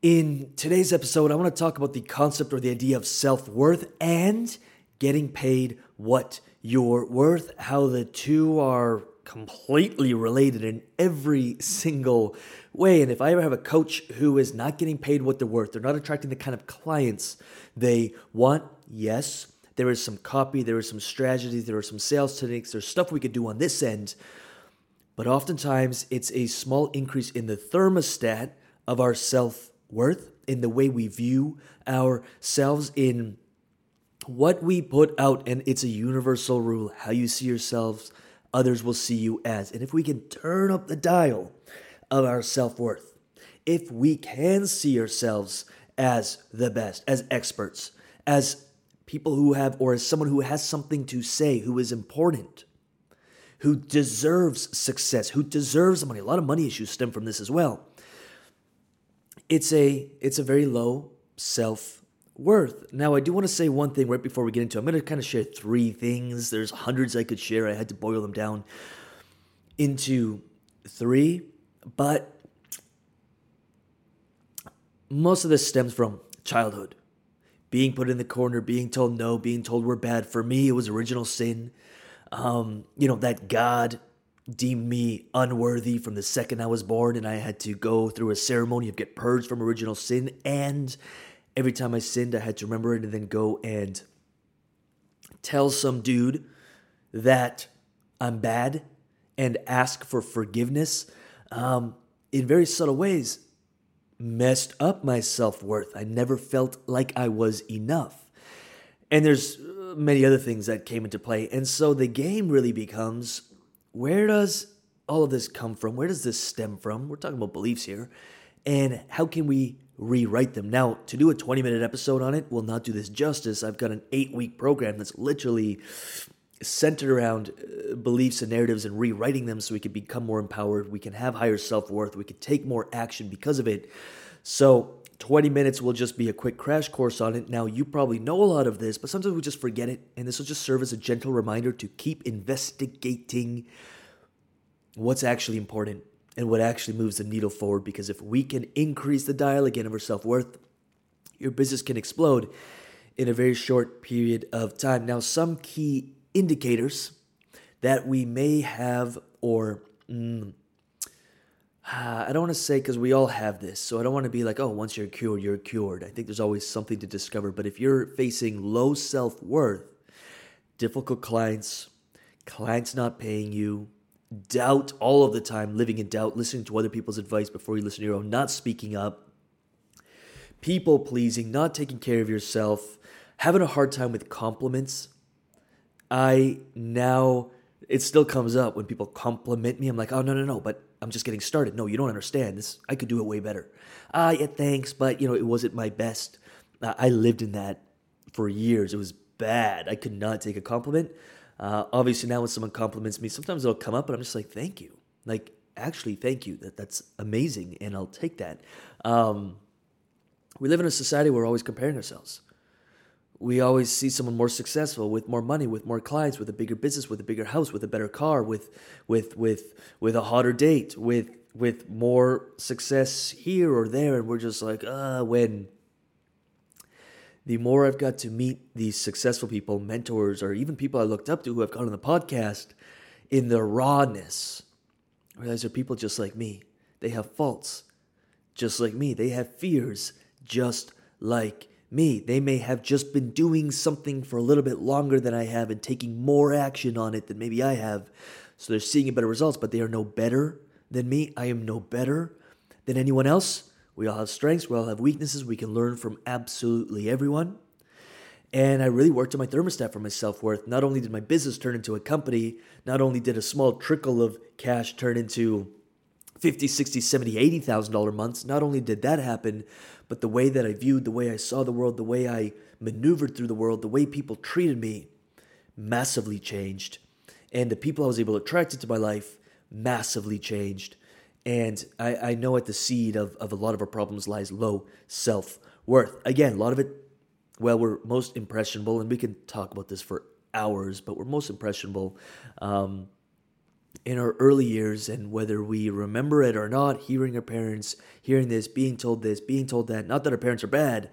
In today's episode, I want to talk about the concept or the idea of self worth and getting paid what you're worth, how the two are completely related in every single way. And if I ever have a coach who is not getting paid what they're worth, they're not attracting the kind of clients they want, yes, there is some copy, there is some strategies, there are some sales techniques, there's stuff we could do on this end. But oftentimes, it's a small increase in the thermostat of our self worth, in the way we view ourselves, in what we put out. And it's a universal rule how you see yourselves others will see you as. And if we can turn up the dial of our self worth, if we can see ourselves as the best, as experts, as people who have, or as someone who has something to say, who is important, who deserves success, who deserves money. A lot of money issues stem from this as well. It's a it's a very low self worth. Now, I do want to say one thing right before we get into it. I'm going to kind of share three things. There's hundreds I could share. I had to boil them down into three, but most of this stems from childhood. Being put in the corner, being told no, being told we're bad. For me, it was original sin. Um, you know, that God deemed me unworthy from the second I was born, and I had to go through a ceremony of get purged from original sin and every time I sinned, I had to remember it and then go and tell some dude that I'm bad and ask for forgiveness um, in very subtle ways messed up my self worth. I never felt like I was enough. And there's uh, many other things that came into play. And so the game really becomes where does all of this come from? Where does this stem from? We're talking about beliefs here. And how can we rewrite them. Now, to do a 20 minute episode on it will not do this justice. I've got an eight week program that's literally centered around uh, beliefs and narratives and rewriting them so we can become more empowered. We can have higher self worth. We can take more action because of it. So, 20 minutes will just be a quick crash course on it. Now, you probably know a lot of this, but sometimes we just forget it. And this will just serve as a gentle reminder to keep investigating what's actually important and what actually moves the needle forward. Because if we can increase the dial again of our self worth, your business can explode in a very short period of time. Now, some key indicators that we may have, or mm, Uh, I don't want to say because we all have this, so I don't want to be like, oh, once you're cured, you're cured. I think there's always something to discover. But if you're facing low self worth, difficult clients, clients not paying you, doubt all of the time, living in doubt, listening to other people's advice before you listen to your own, not speaking up, people pleasing, not taking care of yourself, having a hard time with compliments. I now, it still comes up when people compliment me. I'm like, oh, no, no, no, but I'm just getting started. No, you don't understand. This, I could do it way better. Ah, yeah, thanks, but you know, it wasn't my best. Uh, I lived in that for years. It was bad. I could not take a compliment. Uh, obviously, now when someone compliments me, sometimes it'll come up, but I'm just like, thank you. Like, actually, thank you. That that's amazing, and I'll take that. Um, we live in a society where we're always comparing ourselves. We always see someone more successful, with more money, with more clients, with a bigger business, with a bigger house, with a better car, with with with with a hotter date, with with more success here or there, and we're just like, uh, when the more I've got to meet these successful people, mentors, or even people I looked up to who have gone on the podcast in the rawness, I realize they're people just like me. They have faults just like me. They have fears just like me. They may have just been doing something for a little bit longer than I have and taking more action on it than maybe I have. So they're seeing better results, but they are no better than me. I am no better than anyone else. We all have strengths, we all have weaknesses. We can learn from absolutely everyone. And I really worked on my thermostat for my self worth. Not only did my business turn into a company, not only did a small trickle of cash turn into 50, 60, 70, 80,000 dollar months, not only did that happen, but the way that I viewed, the way I saw the world, the way I maneuvered through the world, the way people treated me massively changed. And the people I was able to attract into my life massively changed. And I, I know at the seed of, of a lot of our problems lies low self worth. Again, a lot of it, well, we're most impressionable, and we can talk about this for hours, but we're most impressionable um, in our early years, and whether we remember it or not, hearing our parents, hearing this, being told this, being told that, not that our parents are bad,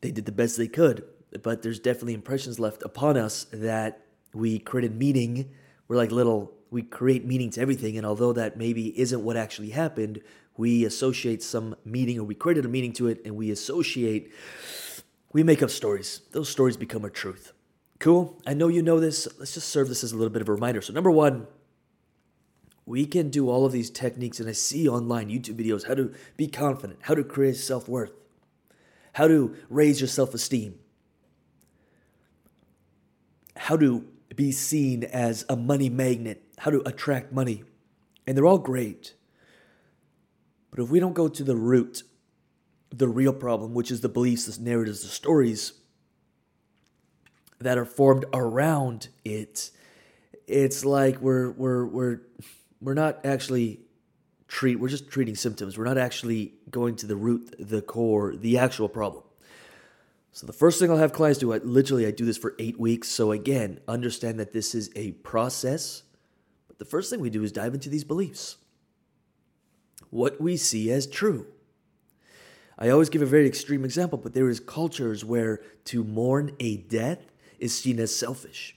they did the best they could, but there's definitely impressions left upon us that we created meaning. We're like little, we create meaning to everything, and although that maybe isn't what actually happened, we associate some meaning or we created a meaning to it and we associate, we make up stories. Those stories become our truth. Cool. I know you know this. Let's just serve this as a little bit of a reminder. So, number one, we can do all of these techniques, and I see online YouTube videos how to be confident, how to create self worth, how to raise your self esteem, how to be seen as a money magnet, how to attract money. And they're all great. But if we don't go to the root, the real problem, which is the beliefs, the narratives, the stories that are formed around it, it's like we're we're we're we're not actually treat we're just treating symptoms. We're not actually going to the root, the core, the actual problem. So the first thing I'll have clients do, I literally I do this for eight weeks. So again, understand that this is a process. But the first thing we do is dive into these beliefs. What we see as true. I always give a very extreme example, but there is cultures where to mourn a death is seen as selfish.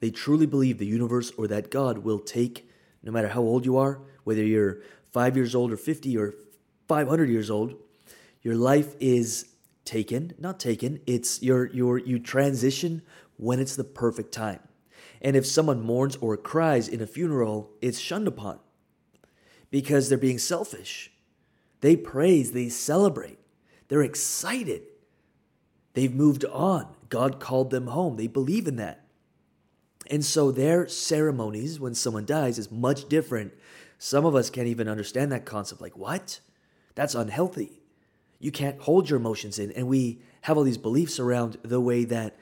They truly believe the universe or that God will take, no matter how old you are, whether you're five years old or 50 or 500 years old, your life is taken, not taken, it's your, your, you transition when it's the perfect time. And if someone mourns or cries in a funeral, it's shunned upon because they're being selfish. They praise, they celebrate, they're excited. They've moved on. God called them home. They believe in that. And so their ceremonies when someone dies is much different. Some of us can't even understand that concept. Like, what? That's unhealthy. You can't hold your emotions in. And we have all these beliefs around the way that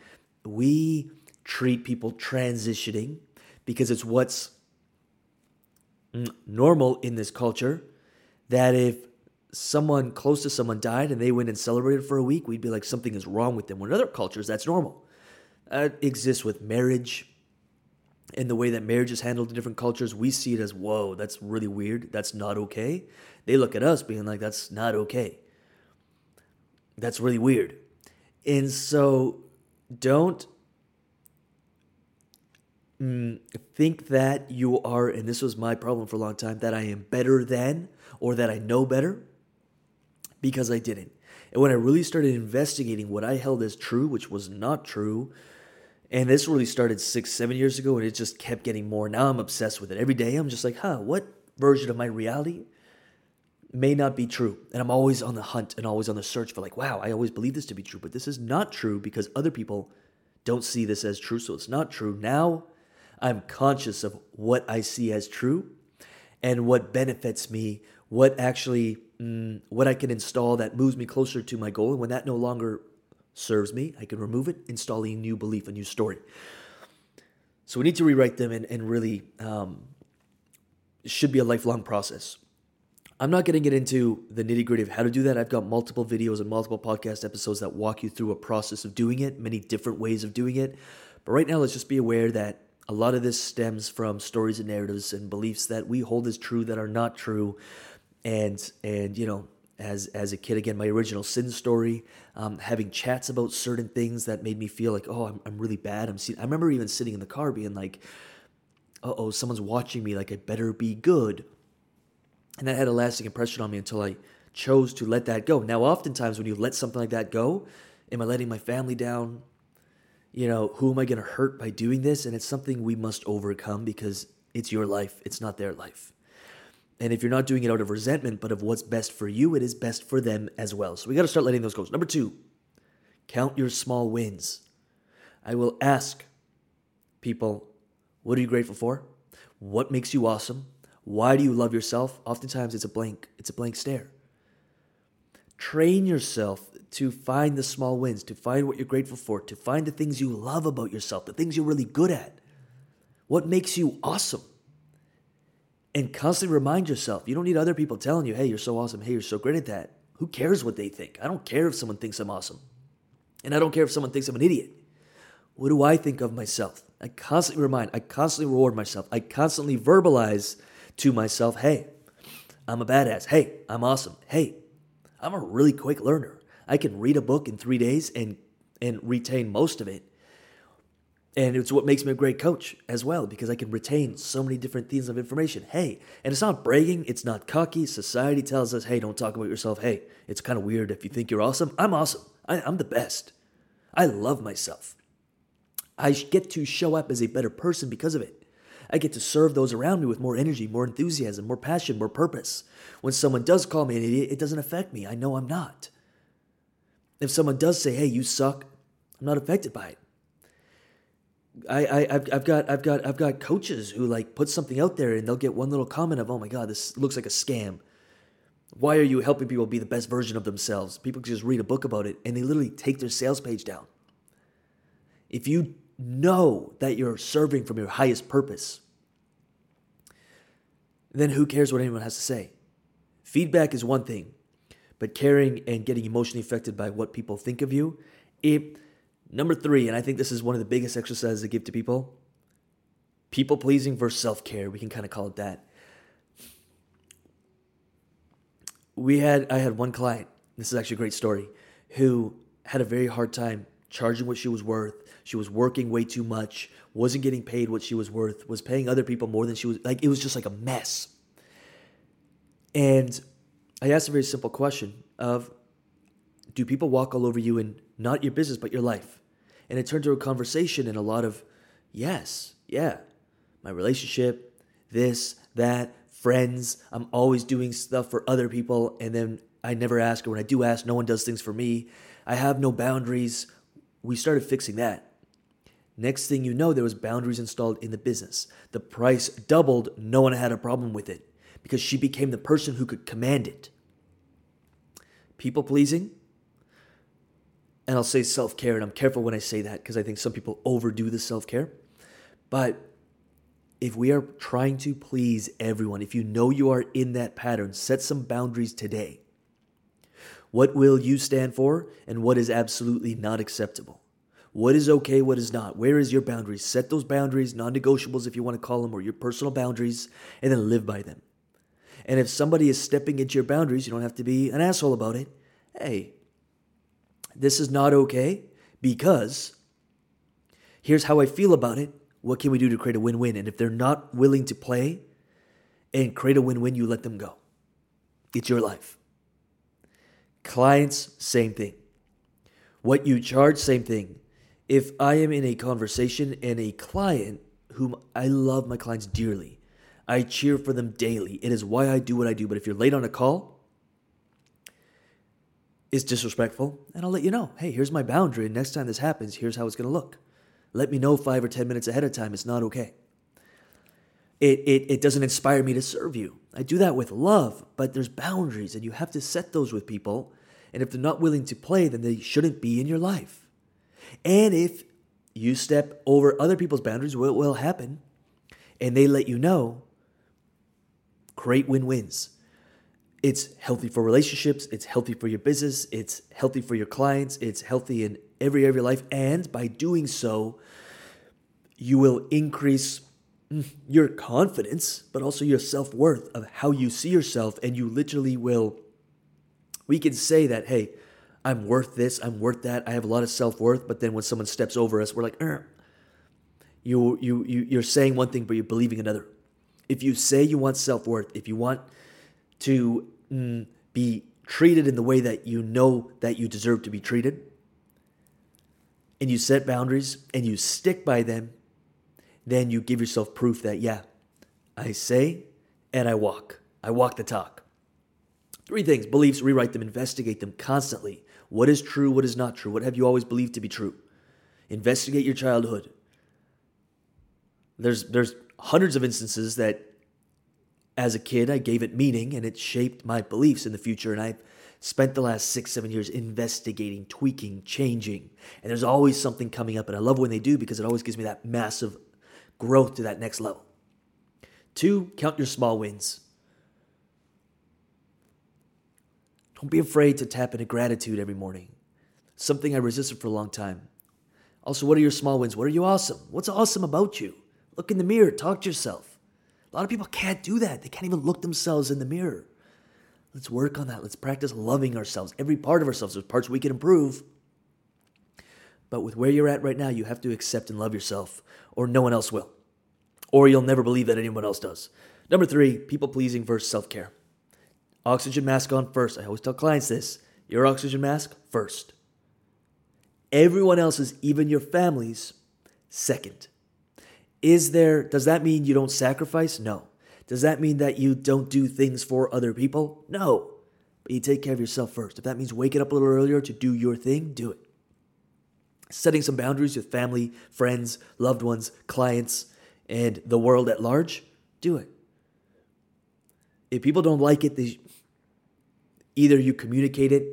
we treat people transitioning because it's what's normal in this culture. That if someone close to someone died and they went and celebrated for a week, we'd be like, something is wrong with them. When in other cultures, that's normal. That exists with marriage and the way that marriage is handled in different cultures. We see it as, whoa, that's really weird. That's not okay. They look at us being like, that's not okay. That's really weird. And so don't mm, think that you are, and this was my problem for a long time, that I am better than or that I know better because I didn't. And when I really started investigating what I held as true, which was not true, and this really started six, seven years ago, and it just kept getting more. Now I'm obsessed with it. Every day I'm just like, huh, what version of my reality may not be true? And I'm always on the hunt and always on the search for, like, wow, I always believe this to be true, but this is not true because other people don't see this as true, so it's not true. Now I'm conscious of what I see as true and what benefits me, what actually mm, what I can install that moves me closer to my goal. And when that no longer serves me, I can remove it, install a new belief, a new story. So we need to rewrite them and, and really, um, should be a lifelong process. I'm not going to get into the nitty gritty of how to do that. I've got multiple videos and multiple podcast episodes that walk you through a process of doing it, many different ways of doing it. But right now, let's just be aware that a lot of this stems from stories and narratives and beliefs that we hold as true that are not true and and you know as as a kid. Again my original sin story um, having chats about certain things that made me feel like oh i'm, I'm really bad. I'm i remember even sitting in the car being like oh someone's watching me. Like i better be good. And that had a lasting impression on me until i chose to let that go. Now oftentimes when you let something like that go am i letting my family down? You know who am i going to hurt by doing this? And it's something we must overcome because it's your life. It's not their life and if you're not doing it out of resentment, but of what's best for you, it is best for them as well. So we got to start letting those go. Number two, count your small wins. I will ask people, what are you grateful for? What makes you awesome? Why do you love yourself? Oftentimes it's a blank, it's a blank stare. Train yourself to find the small wins, to find what you're grateful for, to find the things you love about yourself, the things you're really good at. What makes you awesome? And constantly remind yourself you don't need other people telling you, hey, you're so awesome. Hey, you're so great at that. Who cares what they think? I don't care if someone thinks I'm awesome. And I don't care if someone thinks I'm an idiot. What do I think of myself? I constantly remind, I constantly reward myself. I constantly verbalize to myself, hey, I'm a badass. Hey, I'm awesome. Hey, I'm a really quick learner. I can read a book in three days and and retain most of it. And it's what makes me a great coach as well, because I can retain so many different themes of information. Hey, and it's not bragging, it's not cocky. Society tells us, hey, don't talk about yourself. Hey, it's kind of weird if you think you're awesome. I'm awesome. I, I'm the best. I love myself. I get to show up as a better person because of it. I get to serve those around me with more energy, more enthusiasm, more passion, more purpose. When someone does call me an idiot, it doesn't affect me. I know I'm not. If someone does say, hey, you suck, I'm not affected by it. I, I I've, I've got I've got I've got coaches who like put something out there and they'll get one little comment of oh my god this looks like a scam. Why are you helping people be the best version of themselves? People can just read a book about it and they literally take their sales page down. If you know that you're serving from your highest purpose, then who cares what anyone has to say? Feedback is one thing, but caring and getting emotionally affected by what people think of you, it Number three, and I think this is one of the biggest exercises I give to people people pleasing versus self care. We can kind of call it that. We had, I had one client, this is actually a great story, who had a very hard time charging what she was worth. She was working way too much, wasn't getting paid what she was worth, was paying other people more than she was, like, it was just like a mess. And I asked a very simple question of, do people walk all over you and not your business, but your life. And it turned to a conversation and a lot of, yes, yeah, my relationship, this, that, friends. I'm always doing stuff for other people. And then I never ask, or when I do ask, no one does things for me. I have no boundaries. We started fixing that. Next thing you know, there was boundaries installed in the business. The price doubled. No one had a problem with it because she became the person who could command it. People pleasing, and I'll say self care, and I'm careful when I say that because I think some people overdo the self care. But if we are trying to please everyone, if you know you are in that pattern, set some boundaries today. What will you stand for, and what is absolutely not acceptable? What is okay, what is not? Where is your boundaries? Set those boundaries, non negotiables if you want to call them, or your personal boundaries, and then live by them. And if somebody is stepping into your boundaries, you don't have to be an asshole about it. Hey, this is not okay because here's how I feel about it. What can we do to create a win win? And if they're not willing to play and create a win win, you let them go. It's your life. Clients, same thing. What you charge, same thing. If I am in a conversation and a client whom I love my clients dearly, I cheer for them daily. It is why I do what I do. But if you're late on a call, is disrespectful, and I'll let you know. Hey, here's my boundary, and next time this happens, here's how it's going to look. Let me know five or 10 minutes ahead of time. It's not okay. It, it, it doesn't inspire me to serve you. I do that with love, but there's boundaries, and you have to set those with people. And if they're not willing to play, then they shouldn't be in your life. And if you step over other people's boundaries, what will happen? And they let you know, create win wins. It's healthy for relationships, it's healthy for your business, it's healthy for your clients, it's healthy in every area of your life. And by doing so, you will increase mm, your confidence, but also your self worth of how you see yourself. And you literally will, we can say that, hey, I'm worth this, I'm worth that, I have a lot of self worth. But then when someone steps over us, we're like, er. you, you, you, you're saying one thing, but you're believing another. If you say you want self worth, if you want to mm, be treated in the way that you know that you deserve to be treated, and you set boundaries and you stick by them, then you give yourself proof that, yeah, I say and I walk. I walk the talk. Three things beliefs, rewrite them, investigate them constantly. What is true? What is not true? What have you always believed to be true? Investigate your childhood. There's, there's hundreds of instances that as a kid, I gave it meaning and it shaped my beliefs in the future. And I've spent the last six, seven years investigating, tweaking, changing. And there's always something coming up. And I love when they do because it always gives me that massive growth to that next level. Two, count your small wins. Don't be afraid to tap into gratitude every morning. Something I resisted for a long time. Also, what are your small wins? What are you awesome? What's awesome about you? Look in the mirror, talk to yourself. A lot of people can't do that. They can't even look themselves in the mirror. Let's work on that. Let's practice loving ourselves. Every part of ourselves, there's parts we can improve. But with where you're at right now, you have to accept and love yourself, or no one else will. Or you'll never believe that anyone else does. Number three, people pleasing versus self care. Oxygen mask on first. I always tell clients this your oxygen mask first. Everyone else's, even your family's, second. Is there, does that mean you don't sacrifice? No. Does that mean that you don't do things for other people? No. But you take care of yourself first. If that means waking up a little earlier to do your thing, do it. Setting some boundaries with family, friends, loved ones, clients, and the world at large, do it. If people don't like it, they, either you communicate it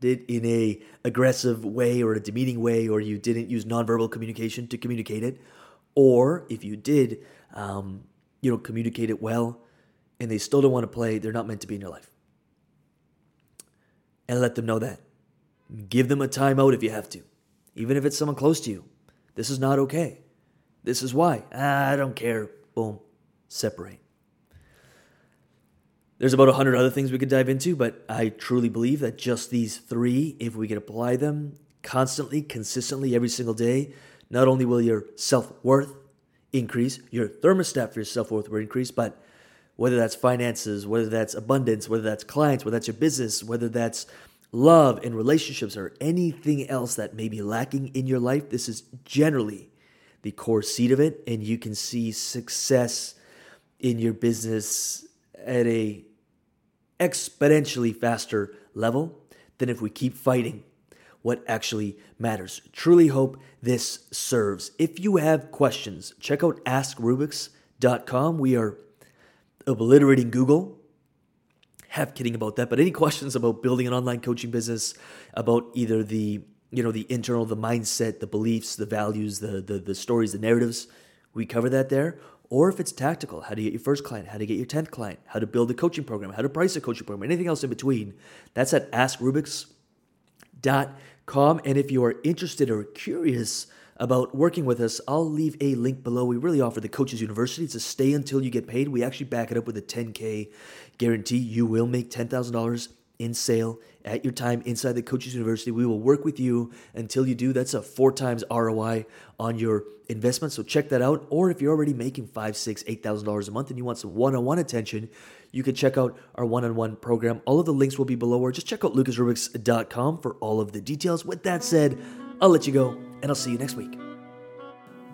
did in a aggressive way or a demeaning way, or you didn't use nonverbal communication to communicate it, or if you did, um, you know, communicate it well, and they still don't want to play, they're not meant to be in your life. And let them know that. Give them a timeout if you have to, even if it's someone close to you. This is not okay. This is why. Ah, I don't care. Boom. Separate. There's about a hundred other things we could dive into, but I truly believe that just these three, if we could apply them constantly, consistently, every single day, not only will your self worth increase, your thermostat for your self worth will increase, but whether that's finances, whether that's abundance, whether that's clients, whether that's your business, whether that's love and relationships, or anything else that may be lacking in your life, this is generally the core seed of it. And you can see success in your business at a exponentially faster level than if we keep fighting what actually matters. Truly hope this serves. If you have questions, check out askrubix.com. We are obliterating Google. Half kidding about that, but any questions about building an online coaching business, about either the you know the internal, the mindset, the beliefs, the values, the the, the stories, the narratives, we cover that there or if it's tactical, how to get your first client, how to get your 10th client, how to build a coaching program, how to price a coaching program, anything else in between, that's at askrubix.com. And if you are interested or curious about working with us, I'll leave a link below. We really offer the Coaches University. It's a stay until you get paid. We actually back it up with a 10K guarantee. You will make $10,000 in sale at your time inside the Coaches University. We will work with you until you do. That's a four times ROI on your investment. So check that out. Or if you're already making five, six, eight thousand dollars a month and you want some one-on-one attention, you can check out our one-on-one program. All of the links will be below, or just check out lucasrubix.com for all of the details. With that said, I'll let you go, and I'll see you next week.